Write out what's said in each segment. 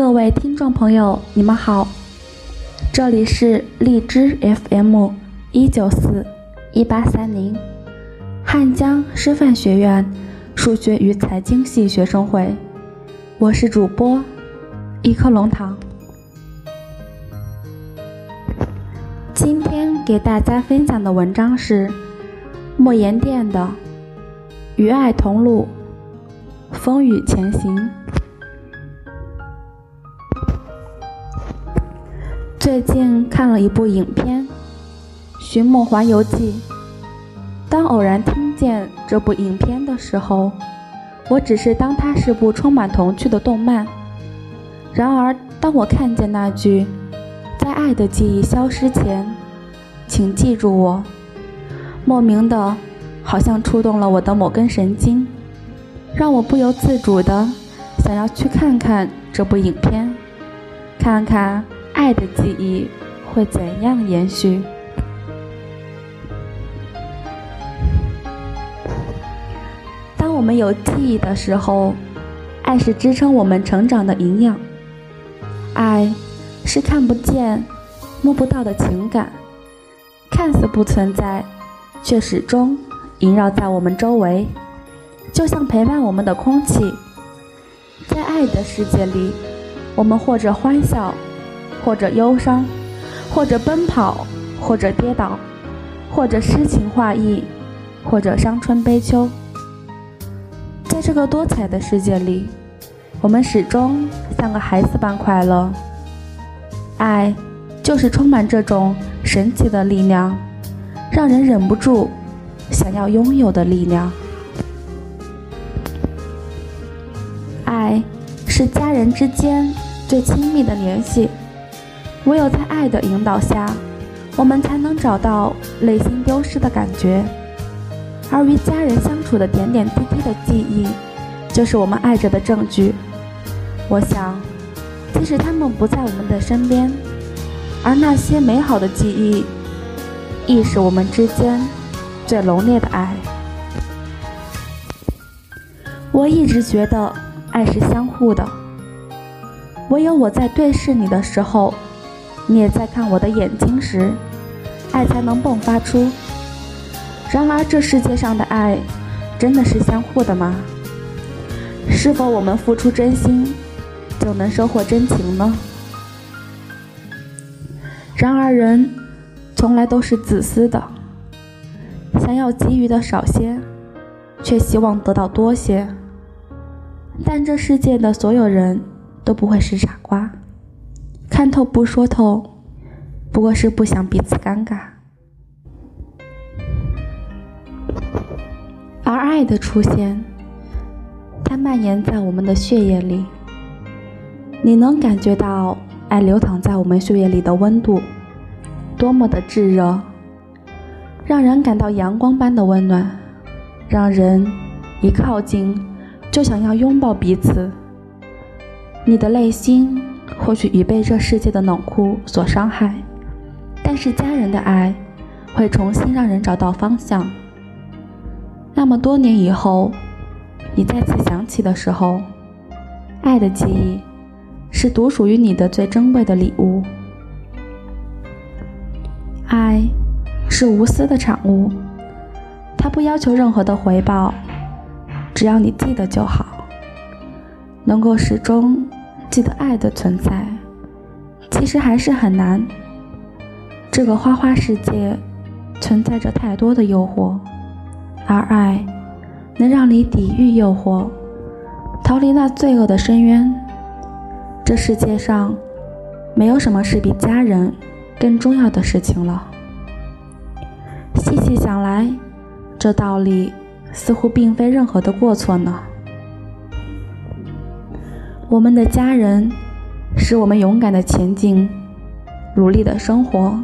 各位听众朋友，你们好，这里是荔枝 FM 一九四一八三零，汉江师范学院数学与财经系学生会，我是主播一颗龙糖。今天给大家分享的文章是莫言店的《与爱同路，风雨前行》。最近看了一部影片《寻梦环游记》。当偶然听见这部影片的时候，我只是当它是部充满童趣的动漫。然而，当我看见那句“在爱的记忆消失前，请记住我”，莫名的，好像触动了我的某根神经，让我不由自主的想要去看看这部影片，看看。爱的记忆会怎样延续？当我们有记忆的时候，爱是支撑我们成长的营养。爱是看不见、摸不到的情感，看似不存在，却始终萦绕在我们周围，就像陪伴我们的空气。在爱的世界里，我们或者欢笑。或者忧伤，或者奔跑，或者跌倒，或者诗情画意，或者伤春悲秋。在这个多彩的世界里，我们始终像个孩子般快乐。爱，就是充满这种神奇的力量，让人忍不住想要拥有的力量。爱，是家人之间最亲密的联系。唯有在爱的引导下，我们才能找到内心丢失的感觉。而与家人相处的点点滴滴的记忆，就是我们爱着的证据。我想，即使他们不在我们的身边，而那些美好的记忆，亦是我们之间最浓烈的爱。我一直觉得，爱是相互的。唯有我在对视你的时候。你也在看我的眼睛时，爱才能迸发出。然而，这世界上的爱，真的是相互的吗？是否我们付出真心，就能收获真情呢？然而，人从来都是自私的，想要给予的少些，却希望得到多些。但这世界的所有人都不会是傻瓜。看透不说透，不过是不想彼此尴尬。而爱的出现，它蔓延在我们的血液里。你能感觉到爱流淌在我们血液里的温度，多么的炙热，让人感到阳光般的温暖，让人一靠近就想要拥抱彼此。你的内心。或许已被这世界的冷酷所伤害，但是家人的爱会重新让人找到方向。那么多年以后，你再次想起的时候，爱的记忆是独属于你的最珍贵的礼物。爱是无私的产物，它不要求任何的回报，只要你记得就好，能够始终。记得爱的存在，其实还是很难。这个花花世界存在着太多的诱惑，而爱能让你抵御诱惑，逃离那罪恶的深渊。这世界上没有什么是比家人更重要的事情了。细细想来，这道理似乎并非任何的过错呢。我们的家人使我们勇敢的前进，努力的生活，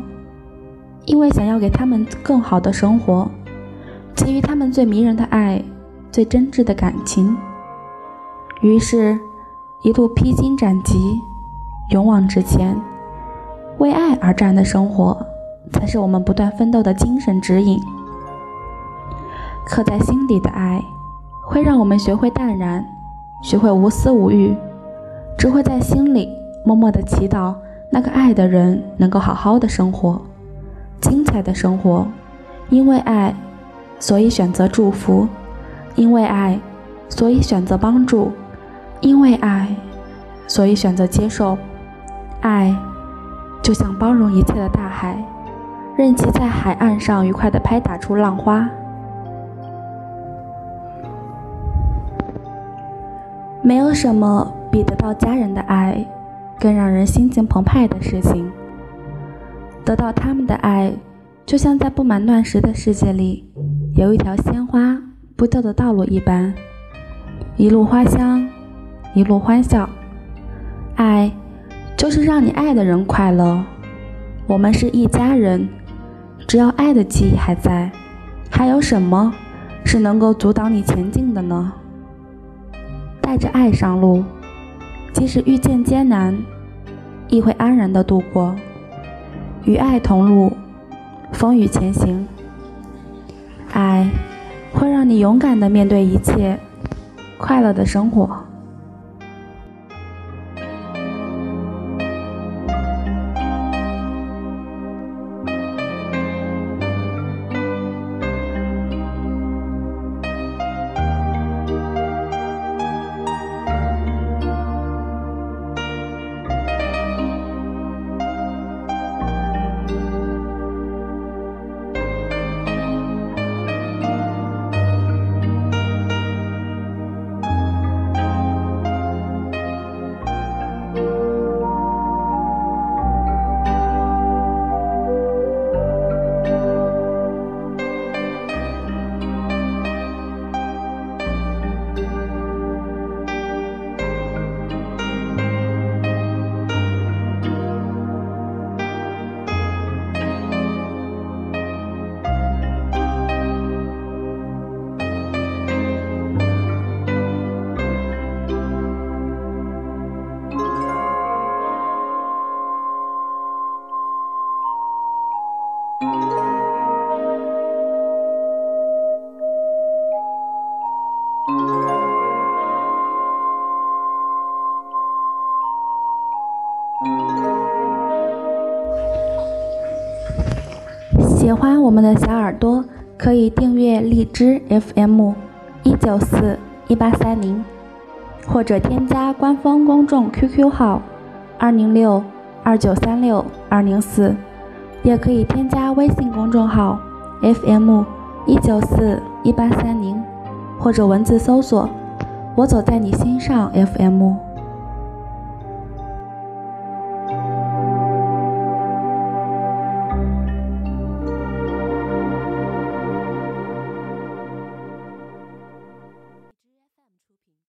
因为想要给他们更好的生活，给予他们最迷人的爱，最真挚的感情。于是，一路披荆斩棘，勇往直前，为爱而战的生活，才是我们不断奋斗的精神指引。刻在心底的爱，会让我们学会淡然，学会无私无欲。只会在心里默默的祈祷那个爱的人能够好好的生活，精彩的生活。因为爱，所以选择祝福；因为爱，所以选择帮助；因为爱，所以选择接受。爱，就像包容一切的大海，任其在海岸上愉快的拍打出浪花。没有什么比得到家人的爱更让人心情澎湃的事情。得到他们的爱。就像在布满乱石的世界里，有一条鲜花不掉的道路一般，一路花香，一路欢笑。爱，就是让你爱的人快乐。我们是一家人，只要爱的记忆还在，还有什么是能够阻挡你前进的呢？带着爱上路，即使遇见艰难，亦会安然的度过。与爱同路。风雨前行，爱会让你勇敢的面对一切，快乐的生活。喜欢我们的小耳朵，可以订阅荔枝 FM 一九四一八三零，或者添加官方公众 QQ 号二零六二九三六二零四，也可以添加微信公众号 FM 一九四一八三零，或者文字搜索“我走在你心上 FM”。